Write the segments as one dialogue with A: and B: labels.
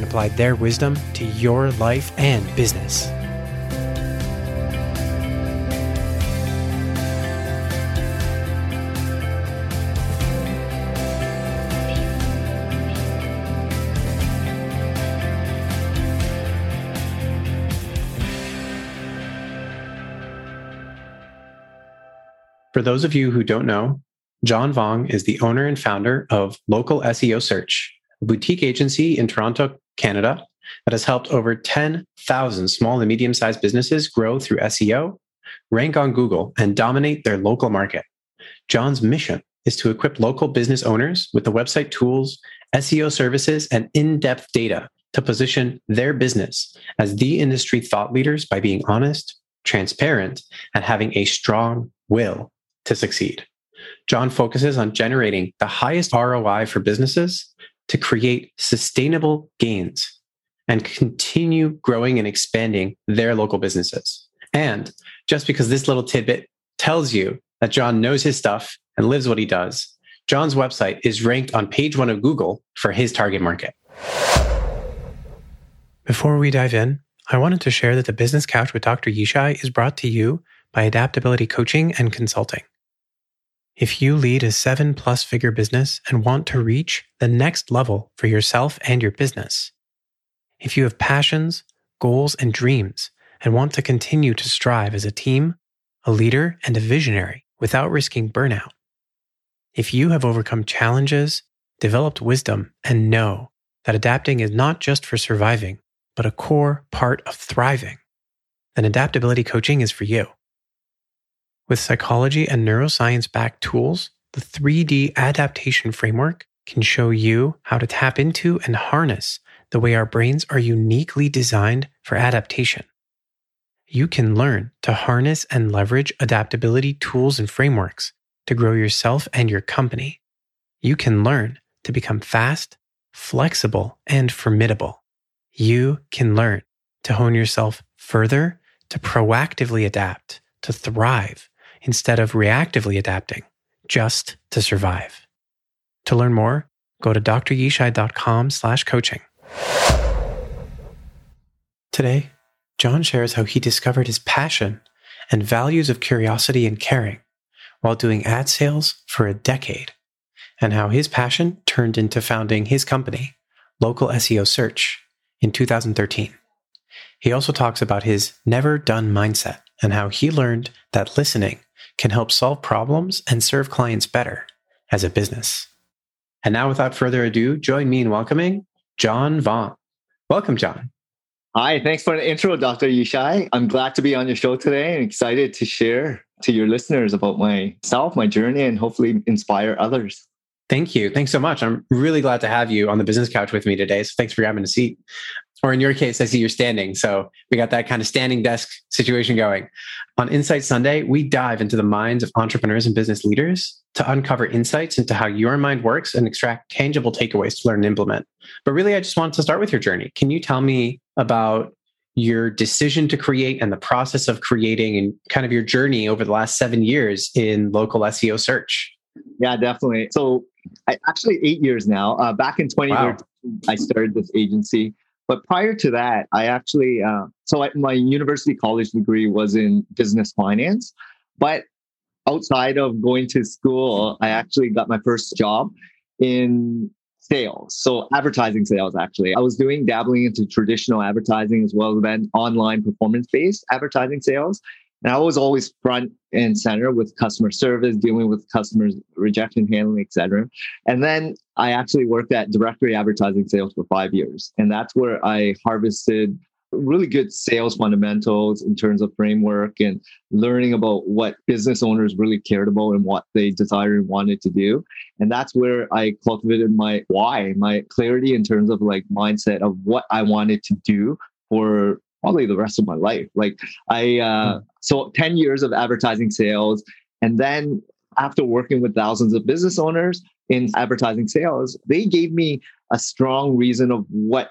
A: and apply their wisdom to your life and business. For those of you who don't know, John Vuong is the owner and founder of Local SEO Search, a boutique agency in Toronto, Canada, that has helped over 10,000 small and medium sized businesses grow through SEO, rank on Google, and dominate their local market. John's mission is to equip local business owners with the website tools, SEO services, and in depth data to position their business as the industry thought leaders by being honest, transparent, and having a strong will to succeed. John focuses on generating the highest ROI for businesses to create sustainable gains and continue growing and expanding their local businesses. And just because this little tidbit tells you that John knows his stuff and lives what he does, John's website is ranked on page one of Google for his target market. Before we dive in, I wanted to share that the Business Couch with Dr. Yishai is brought to you by Adaptability Coaching and Consulting. If you lead a seven plus figure business and want to reach the next level for yourself and your business, if you have passions, goals, and dreams and want to continue to strive as a team, a leader, and a visionary without risking burnout, if you have overcome challenges, developed wisdom, and know that adapting is not just for surviving, but a core part of thriving, then adaptability coaching is for you. With psychology and neuroscience backed tools, the 3D adaptation framework can show you how to tap into and harness the way our brains are uniquely designed for adaptation. You can learn to harness and leverage adaptability tools and frameworks to grow yourself and your company. You can learn to become fast, flexible, and formidable. You can learn to hone yourself further, to proactively adapt, to thrive, instead of reactively adapting just to survive. To learn more, go to dryishai.com slash coaching. Today, John shares how he discovered his passion and values of curiosity and caring while doing ad sales for a decade, and how his passion turned into founding his company, Local SEO Search, in 2013. He also talks about his never done mindset and how he learned that listening can help solve problems and serve clients better as a business. And now, without further ado, join me in welcoming John Vuong. Welcome, John.
B: Hi, thanks for the intro, Dr. Yishai. I'm glad to be on your show today and excited to share to your listeners about myself, my journey, and hopefully inspire others.
A: Thank you. Thanks so much. I'm really glad to have you on the business couch with me today. So thanks for grabbing a seat or in your case, I see you're standing. So we got that kind of standing desk situation going. On Insight Sunday, we dive into the minds of entrepreneurs and business leaders to uncover insights into how your mind works and extract tangible takeaways to learn and implement. But really, I just wanted to start with your journey. Can you tell me about your decision to create and the process of creating and kind of your journey over the last seven years in local SEO search.
B: Yeah, definitely. So, I, actually, eight years now. Uh, back in 2013, wow. I started this agency. But prior to that, I actually, uh, so I, my university college degree was in business finance. But outside of going to school, I actually got my first job in sales. So advertising sales, actually. I was doing dabbling into traditional advertising as well as then online performance based advertising sales. And I was always front and center with customer service, dealing with customers rejection handling, etc. And then I actually worked at directory advertising sales for five years. And that's where I harvested really good sales fundamentals in terms of framework and learning about what business owners really cared about and what they desired and wanted to do. And that's where I cultivated my why, my clarity in terms of like mindset of what I wanted to do for probably the rest of my life. Like I, uh, hmm. so 10 years of advertising sales. And then after working with thousands of business owners in advertising sales, they gave me a strong reason of what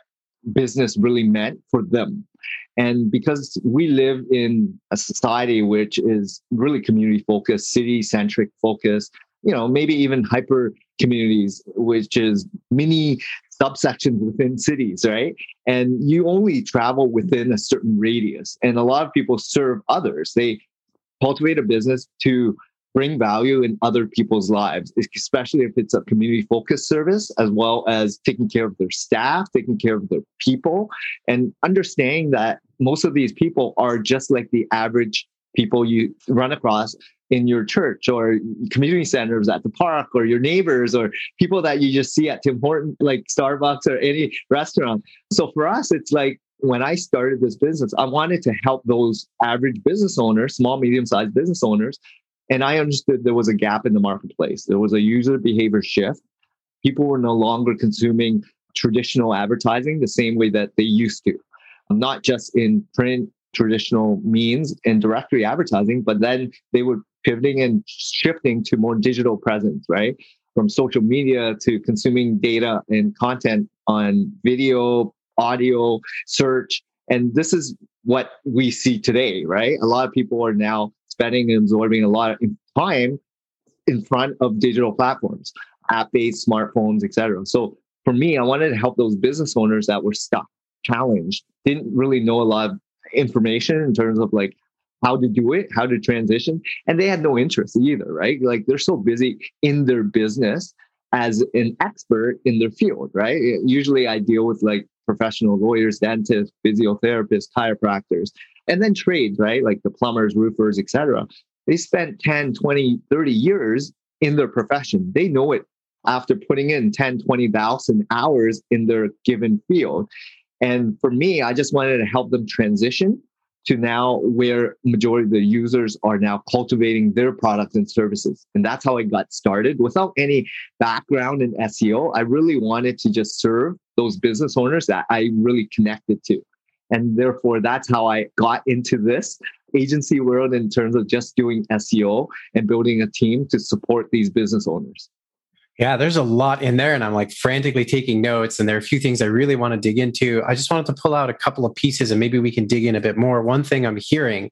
B: business really meant for them. And because we live in a society which is really community focused, city centric focused, you know, maybe even hyper communities, which is mini subsections within cities, right? And you only travel within a certain radius. And a lot of people serve others. They cultivate a business to bring value in other people's lives, especially if it's a community focused service, as well as taking care of their staff, taking care of their people, and understanding that most of these people are just like the average people you run across in your church or community centers at the park or your neighbors or people that you just see at Tim Horton, like Starbucks or any restaurant. So for us, it's like when I started this business, I wanted to help those average business owners, small, medium sized business owners, and I understood there was a gap in the marketplace. There was a user behavior shift. People were no longer consuming traditional advertising the same way that they used to, not just in print traditional means and directory advertising, but then they were pivoting and shifting to more digital presence, right? From social media to consuming data and content on video, audio, search. And this is what we see today, right? A lot of people are now spending and absorbing a lot of time in front of digital platforms, app-based smartphones, etc. So for me, I wanted to help those business owners that were stuck, challenged, didn't really know a lot of information in terms of like how to do it, how to transition, and they had no interest either, right? Like they're so busy in their business as an expert in their field, right? Uh, usually I deal with like professional lawyers, dentists, physiotherapists, chiropractors, and then trades, right? Like the plumbers, roofers, etc. They spent 10, 20, 30 years in their profession. They know it after putting in 10, 20,000 hours in their given field. And for me, I just wanted to help them transition to now where majority of the users are now cultivating their products and services. And that's how I got started without any background in SEO. I really wanted to just serve those business owners that I really connected to. And therefore, that's how I got into this agency world in terms of just doing SEO and building a team to support these business owners.
A: Yeah, there's a lot in there, and I'm like frantically taking notes. And there are a few things I really want to dig into. I just wanted to pull out a couple of pieces and maybe we can dig in a bit more. One thing I'm hearing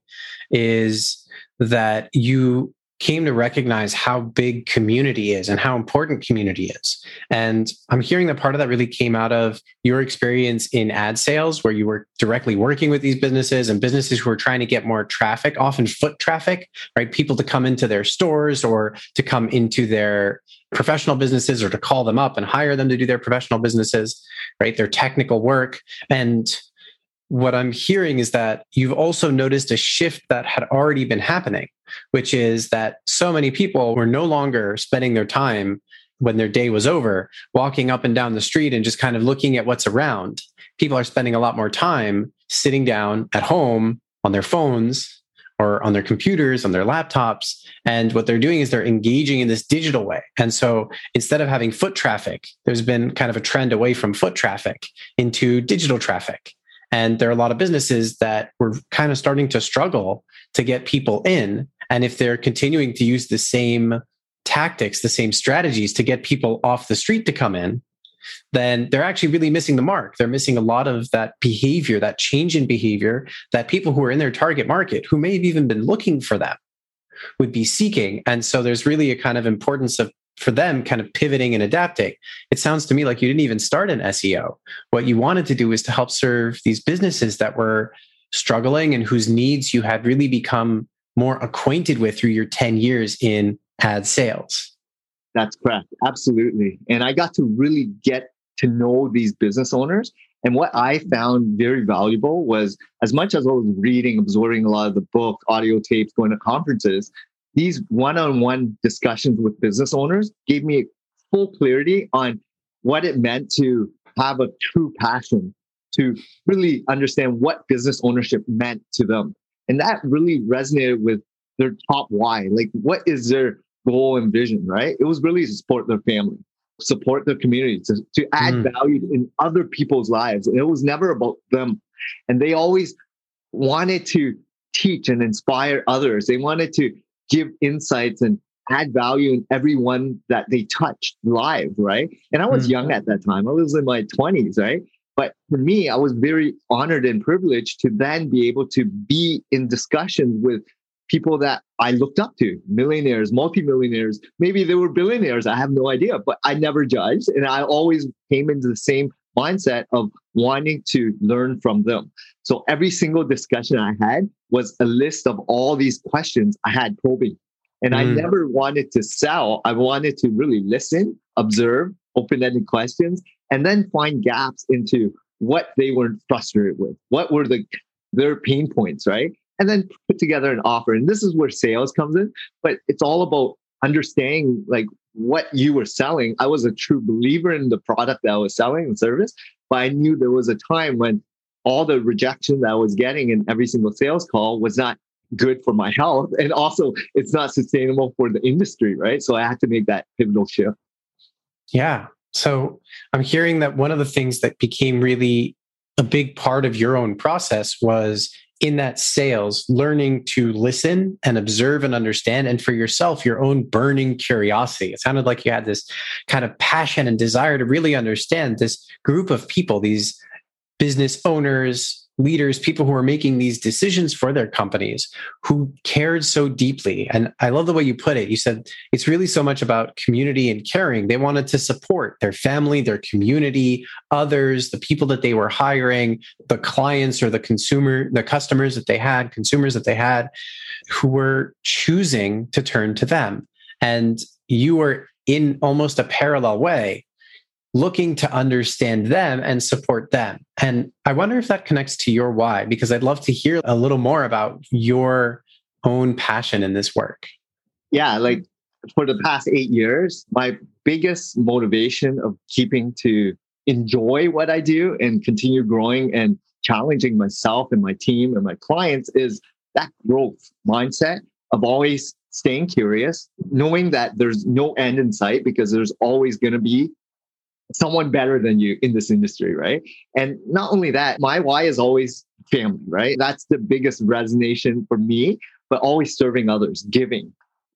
A: is that you came to recognize how big community is and how important community is. And I'm hearing that part of that really came out of your experience in ad sales, where you were directly working with these businesses and businesses who are trying to get more traffic, often foot traffic, right? People to come into their stores or to come into their professional businesses or to call them up and hire them to do their professional businesses, right? Their technical work. And what I'm hearing is that you've also noticed a shift that had already been happening, which is that so many people were no longer spending their time when their day was over walking up and down the street and just kind of looking at what's around. People are spending a lot more time sitting down at home on their phones or on their computers, on their laptops. And what they're doing is they're engaging in this digital way. And so instead of having foot traffic, there's been kind of a trend away from foot traffic into digital traffic. And there are a lot of businesses that were kind of starting to struggle to get people in. And if they're continuing to use the same tactics, the same strategies to get people off the street to come in, then they're actually really missing the mark. They're missing a lot of that behavior, that change in behavior that people who are in their target market, who may have even been looking for them, would be seeking. And so there's really a kind of importance of for them kind of pivoting and adapting. It sounds to me like you didn't even start in SEO. What you wanted to do is to help serve these businesses that were struggling and whose needs you had really become more acquainted with through your 10 years in ad sales.
B: That's correct. Absolutely. And I got to really get to know these business owners. And what I found very valuable was as much as I was reading, absorbing a lot of the book, audio tapes, going to conferences, these one on one discussions with business owners gave me full clarity on what it meant to have a true passion to really understand what business ownership meant to them. And that really resonated with their top why. Like, what is their goal and vision, right? It was really to support their family, support their community, to, to add mm. value in other people's lives. And it was never about them. And they always wanted to teach and inspire others. They wanted to give insights and add value in everyone that they touched live, right? And I was mm. young at that time. I was in my 20s, right? But for me, I was very honored and privileged to then be able to be in discussions with people that I looked up to, millionaires, multimillionaires. Maybe they were billionaires. I have no idea, but I never judged. And I always came into the same mindset of wanting to learn from them. So every single discussion I had was a list of all these questions I had probing. And mm. I never wanted to sell. I wanted to really listen, observe, open ended questions, and then find gaps into what they were frustrated with. What were the their pain points, right? and then put together an offer. And this is where sales comes in, but it's all about understanding like what you were selling. I was a true believer in the product that I was selling and service, but I knew there was a time when all the rejection that I was getting in every single sales call was not good for my health. And also it's not sustainable for the industry, right? So I had to make that pivotal shift.
A: Yeah. So I'm hearing that one of the things that became really a big part of your own process was in that sales, learning to listen and observe and understand, and for yourself, your own burning curiosity. It sounded like you had this kind of passion and desire to really understand this group of people, these business owners, leaders, people who are making these decisions for their companies who cared so deeply. And I love the way you put it. You said it's really so much about community and caring. They wanted to support their family, their community, others, the people that they were hiring, the clients or the consumer, the customers that they had, consumers that they had who were choosing to turn to them. And you were in almost a parallel way looking to understand them and support them. And I wonder if that connects to your why, because I'd love to hear a little more about your own passion in this work.
B: Yeah, like for the past eight years, my biggest motivation of keeping to enjoy what I do and continue growing and challenging myself and my team and my clients is that growth mindset of always staying curious, knowing that there's no end in sight because there's always going to be someone better than you in this industry, right? And not only that, my why is always family, right? That's the biggest resonation for me, but always serving others, giving,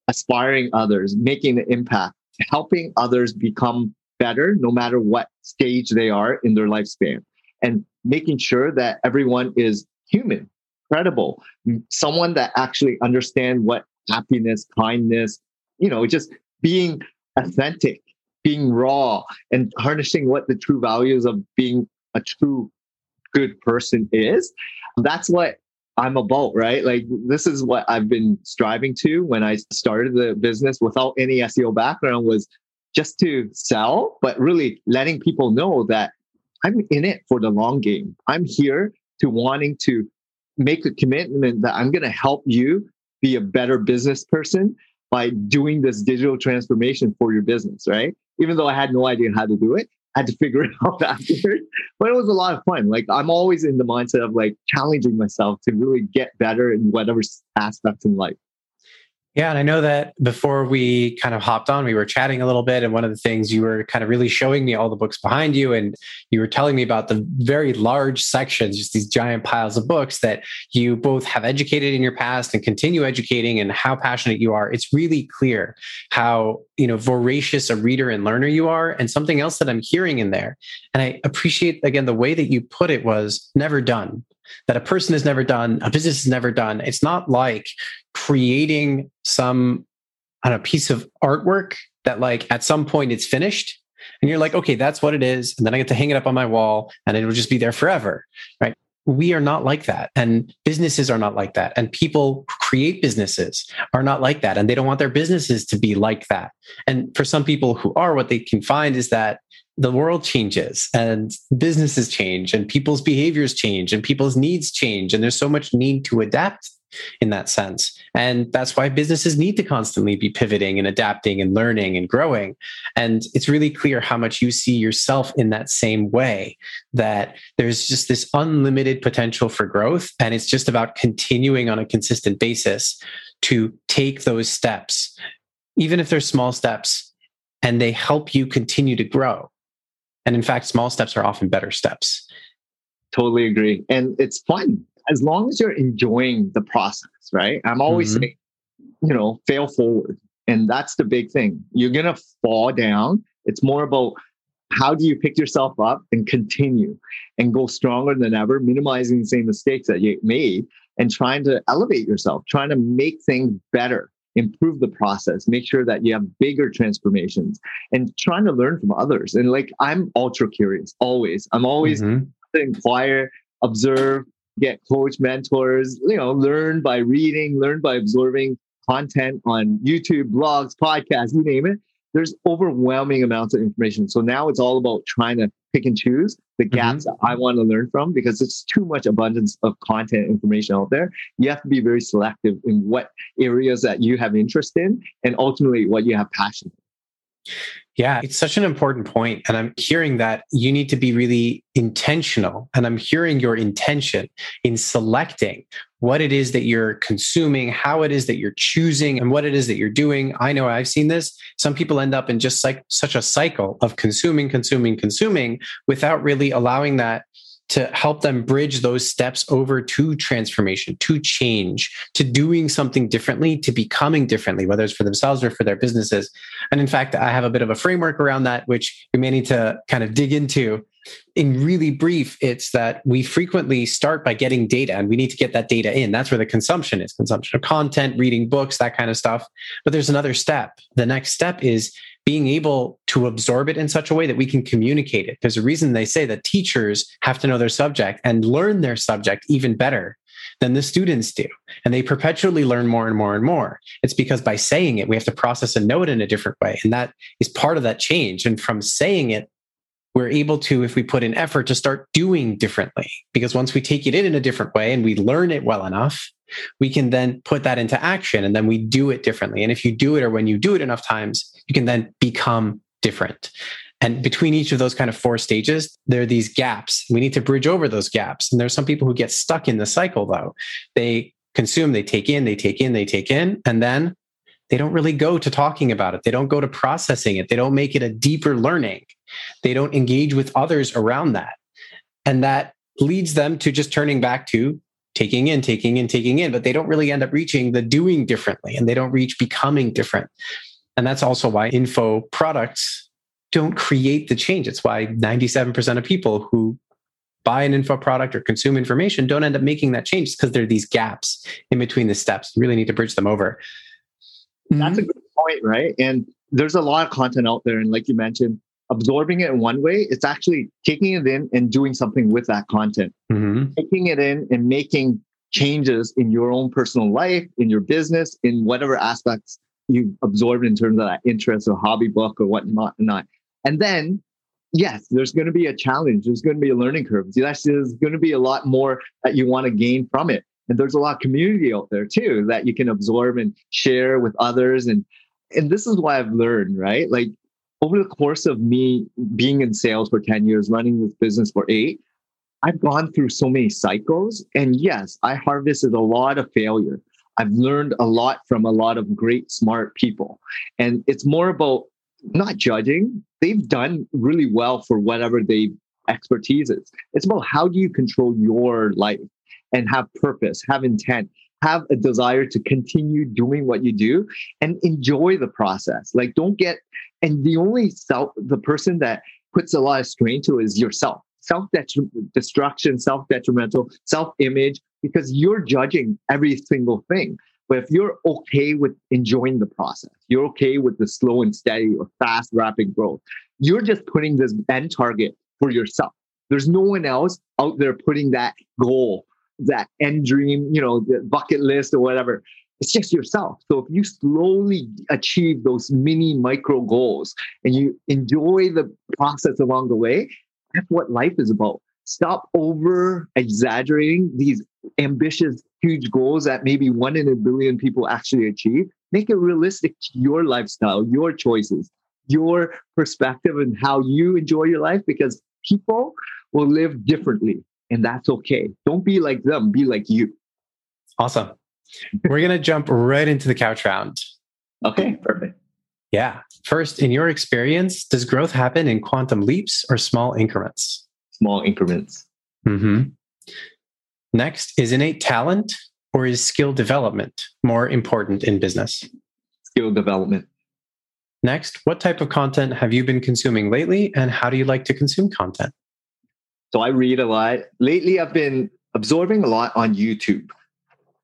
B: aspiring others, making an impact, helping others become better no matter what stage they are in their lifespan, and making sure that everyone is human, credible, someone that actually understand what happiness, kindness, you know, just being authentic being raw and harnessing what the true values of being a true good person is. That's what I'm about, right? Like this is what I've been striving to when I started the business without any SEO background was just to sell, but really letting people know that I'm in it for the long game. I'm here to wanting to make a commitment that I'm going to help you be a better business person by doing this digital transformation for your business, right? Even though I had no idea how to do it. I had to figure it out afterwards. But it was a lot of fun. Like I'm always in the mindset of like challenging myself to really get better in whatever aspect in life.
A: Yeah, and I know that before we kind of hopped on, we were chatting a little bit. And one of the things you were kind of really showing me all the books behind you, and you were telling me about the very large sections, just these giant piles of books that you both have educated in your past and continue educating, and how passionate you are. It's really clear how you know voracious a reader and learner you are. And something else that I'm hearing in there, and I appreciate again the way that you put it was never done that a person has never done, a business has never done. It's not like creating some on a piece of artwork that like at some point it's finished and you're like, okay, that's what it is. And then I get to hang it up on my wall and it'll just be there forever. Right. We are not like that. And businesses are not like that. And people who create businesses are not like that. And they don't want their businesses to be like that. And for some people who are, what they can find is that the world changes and businesses change and people's behaviors change and people's needs change. And there's so much need to adapt in that sense. And that's why businesses need to constantly be pivoting and adapting and learning and growing. And it's really clear how much you see yourself in that same way that there's just this unlimited potential for growth. And it's just about continuing on a consistent basis to take those steps, even if they're small steps, and they help you continue to grow. And in fact, small steps are often better steps.
B: Totally agree. And it's fun as long as you're enjoying the process, right? I'm always mm-hmm. saying, you know, fail forward. And that's the big thing. You're going to fall down. It's more about how do you pick yourself up and continue and go stronger than ever, minimizing the same mistakes that you made and trying to elevate yourself, trying to make things better improve the process, make sure that you have bigger transformations and trying to learn from others. And like I'm ultra curious always. I'm always mm-hmm. inquire, observe, get coach mentors, you know, learn by reading, learn by absorbing content on YouTube, blogs, podcasts, you name it there's overwhelming amounts of information. So now it's all about trying to pick and choose the mm-hmm. gaps mm-hmm. that I want to learn from because it's too much abundance of content information out there. You have to be very selective in what areas that you have interest in and ultimately what you have passion.
A: Yeah, it's such an important point. And I'm hearing that you need to be really intentional. And I'm hearing your intention in selecting what it is that you're consuming, how it is that you're choosing, and what it is that you're doing. I know I've seen this. Some people end up in just like such a cycle of consuming, consuming, consuming without really allowing that to help them bridge those steps over to transformation, to change, to doing something differently, to becoming differently, whether it's for themselves or for their businesses. And in fact, I have a bit of a framework around that, which we may need to kind of dig into. In really brief, it's that we frequently start by getting data and we need to get that data in. That's where the consumption is consumption of content, reading books, that kind of stuff. But there's another step. The next step is being able to absorb it in such a way that we can communicate it. There's a reason they say that teachers have to know their subject and learn their subject even better than the students do. And they perpetually learn more and more and more. It's because by saying it, we have to process and know it in a different way. And that is part of that change. And from saying it, we're able to, if we put in effort, to start doing differently. Because once we take it in in a different way and we learn it well enough, we can then put that into action and then we do it differently. And if you do it or when you do it enough times, you can then become different. And between each of those kind of four stages, there are these gaps. We need to bridge over those gaps. And there's some people who get stuck in the cycle though. They consume, they take in, they take in, they take in, and then they don't really go to talking about it. They don't go to processing it. They don't make it a deeper learning. They don't engage with others around that. And that leads them to just turning back to taking in, taking in, taking in, but they don't really end up reaching the doing differently and they don't reach becoming different. And that's also why info products don't create the change. It's why 97% of people who buy an info product or consume information don't end up making that change because there are these gaps in between the steps. You really need to bridge them over.
B: That's a good point, right? And there's a lot of content out there. And like you mentioned, absorbing it in one way, it's actually taking it in and doing something with that content. Mm-hmm. Taking it in and making changes in your own personal life, in your business, in whatever aspects you absorbed in terms of that interest or hobby book or whatnot. Not. And then, yes, there's going to be a challenge. There's going to be a learning curve. There's going to be a lot more that you want to gain from it. And there's a lot of community out there too that you can absorb and share with others. And and this is why I've learned, right? Like over the course of me being in sales for 10 years, running this business for eight, I've gone through so many cycles. And yes, I harvested a lot of failure, I've learned a lot from a lot of great, smart people. And it's more about not judging. They've done really well for whatever they expertise is. It's about how do you control your life and have purpose, have intent, have a desire to continue doing what you do and enjoy the process. Like don't get and the only self the person that puts a lot of strain to is yourself. Self destruction, self detrimental, self image, because you're judging every single thing. But if you're okay with enjoying the process, you're okay with the slow and steady or fast, rapid growth, you're just putting this end target for yourself. There's no one else out there putting that goal, that end dream, you know, the bucket list or whatever. It's just yourself. So if you slowly achieve those mini micro goals and you enjoy the process along the way, that's what life is about. Stop over exaggerating these ambitious, huge goals that maybe one in a billion people actually achieve. Make it realistic to your lifestyle, your choices, your perspective, and how you enjoy your life because people will live differently and that's okay. Don't be like them, be like you.
A: Awesome. We're going to jump right into the couch round.
B: Okay, perfect.
A: Yeah. First, in your experience, does growth happen in quantum leaps or small increments?
B: Small increments.
A: Mm-hmm. Next, is innate talent or is skill development more important in business?
B: Skill development.
A: Next, what type of content have you been consuming lately and how do you like to consume content?
B: So I read a lot. Lately, I've been absorbing a lot on YouTube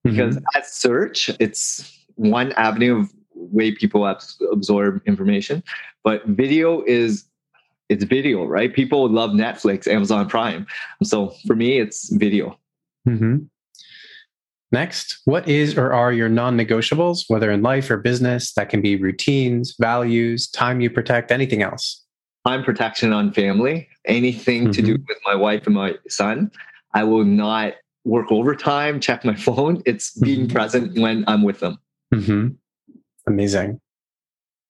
B: because mm-hmm. at search, it's one avenue of way people absorb information, but video is it's video, right? People love Netflix, Amazon Prime. So for me, it's video.
A: Mm-hmm. Next, what is or are your non negotiables, whether in life or business? That can be routines, values, time you protect, anything else.
B: Time protection on family, anything mm-hmm. to do mm-hmm. with my wife and my son. I will not work overtime, check my phone. It's being mm-hmm. present when I'm with them.
A: Mm-hmm. Amazing.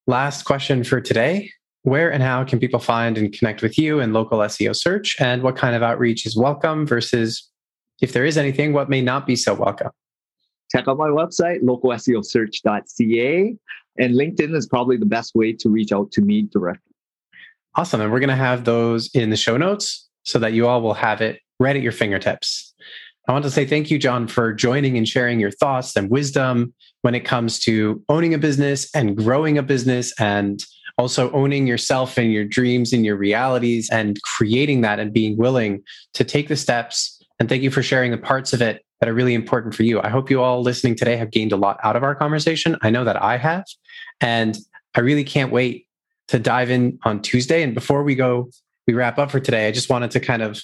A: Last question for today. Where and how can people find and connect with you in local SEO search? And what kind of outreach is welcome versus if there is anything, what may not be so welcome?
B: Check out my website, localseosearch.ca. And LinkedIn is probably the best way to reach out to me directly.
A: Awesome. And we're going to have those in the show notes so that you all will have it right at your fingertips. I want to say thank you, John, for joining and sharing your thoughts and wisdom when it comes to owning a business and growing a business and also owning yourself and your dreams and your realities and creating that and being willing to take the steps. And thank you for sharing the parts of it that are really important for you. I hope you all listening today have gained a lot out of our conversation. I know that I have. And I really can't wait to dive in on Tuesday. And before we go, we wrap up for today, I just wanted to kind of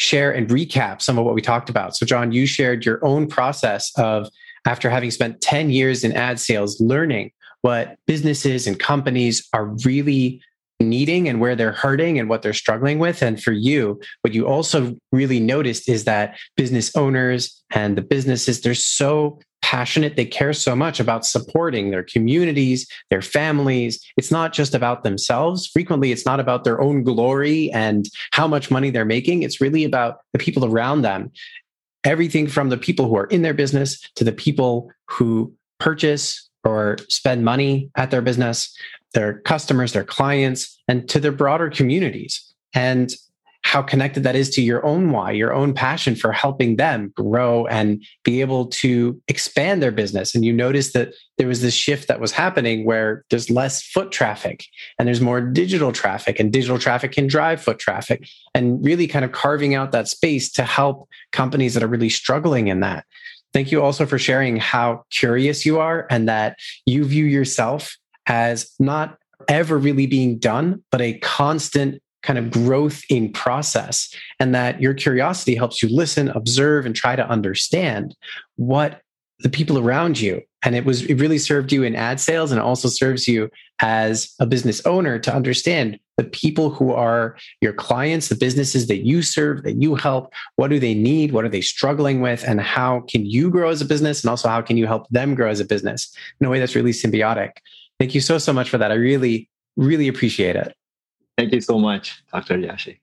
A: share and recap some of what we talked about. So, John, you shared your own process of after having spent 10 years in ad sales, learning what businesses and companies are really needing and where they're hurting and what they're struggling with. And for you, what you also really noticed is that business owners and the businesses, they're so passionate. They care so much about supporting their communities, their families. It's not just about themselves. Frequently, it's not about their own glory and how much money they're making. It's really about the people around them. Everything from the people who are in their business to the people who purchase or spend money at their business, their customers, their clients, and to their broader communities. And how connected that is to your own why, your own passion for helping them grow and be able to expand their business. And you notice that there was this shift that was happening where there's less foot traffic and there's more digital traffic, and digital traffic can drive foot traffic, and really kind of carving out that space to help companies that are really struggling in that. Thank you also for sharing how curious you are and that you view yourself as not ever really being done, but a constant kind of growth in process and that your curiosity helps you listen observe and try to understand what the people around you and it was it really served you in ad sales and also serves you as a business owner to understand the people who are your clients the businesses that you serve that you help. What do they need? What are they struggling with? And how can you grow as a business? And also how can you help them grow as a business? In a way that's really symbiotic. Thank you so so much for that. I really really appreciate it
B: Thank you so much, Dr. Yashi.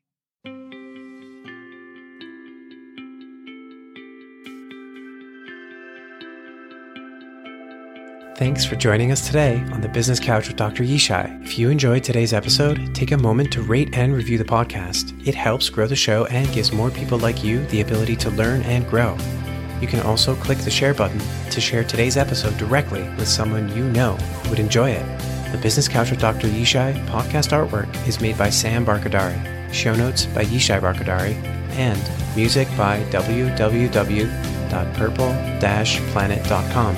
A: Thanks for joining us today on the Business Couch with Dr. Yishai. If you enjoyed today's episode, take a moment to rate and review the podcast. It helps grow the show and gives more people like you the ability to learn and grow. You can also click the share button to share today's episode directly with someone you know who would enjoy it. The Business Couch with Dr. Yishai podcast artwork is made by Sam Barkadari, show notes by Yishai Barkadari, and music by www.purple-planet.com.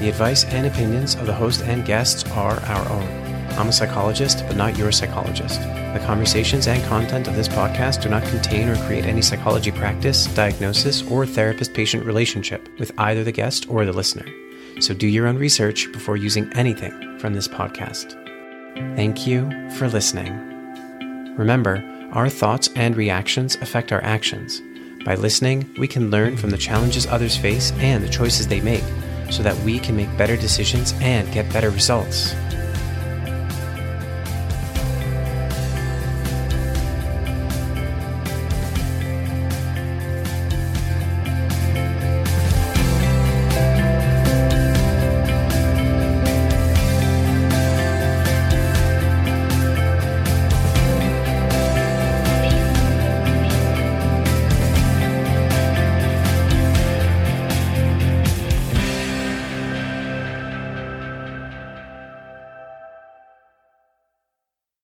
A: The advice and opinions of the host and guests are our own. I'm a psychologist, but not your psychologist. The conversations and content of this podcast do not contain or create any psychology practice, diagnosis, or therapist patient relationship with either the guest or the listener. So do your own research before using anything from this podcast. Thank you for listening. Remember, our thoughts and reactions affect our actions. By listening, we can learn from the challenges others face and the choices they make so that we can make better decisions and get better results.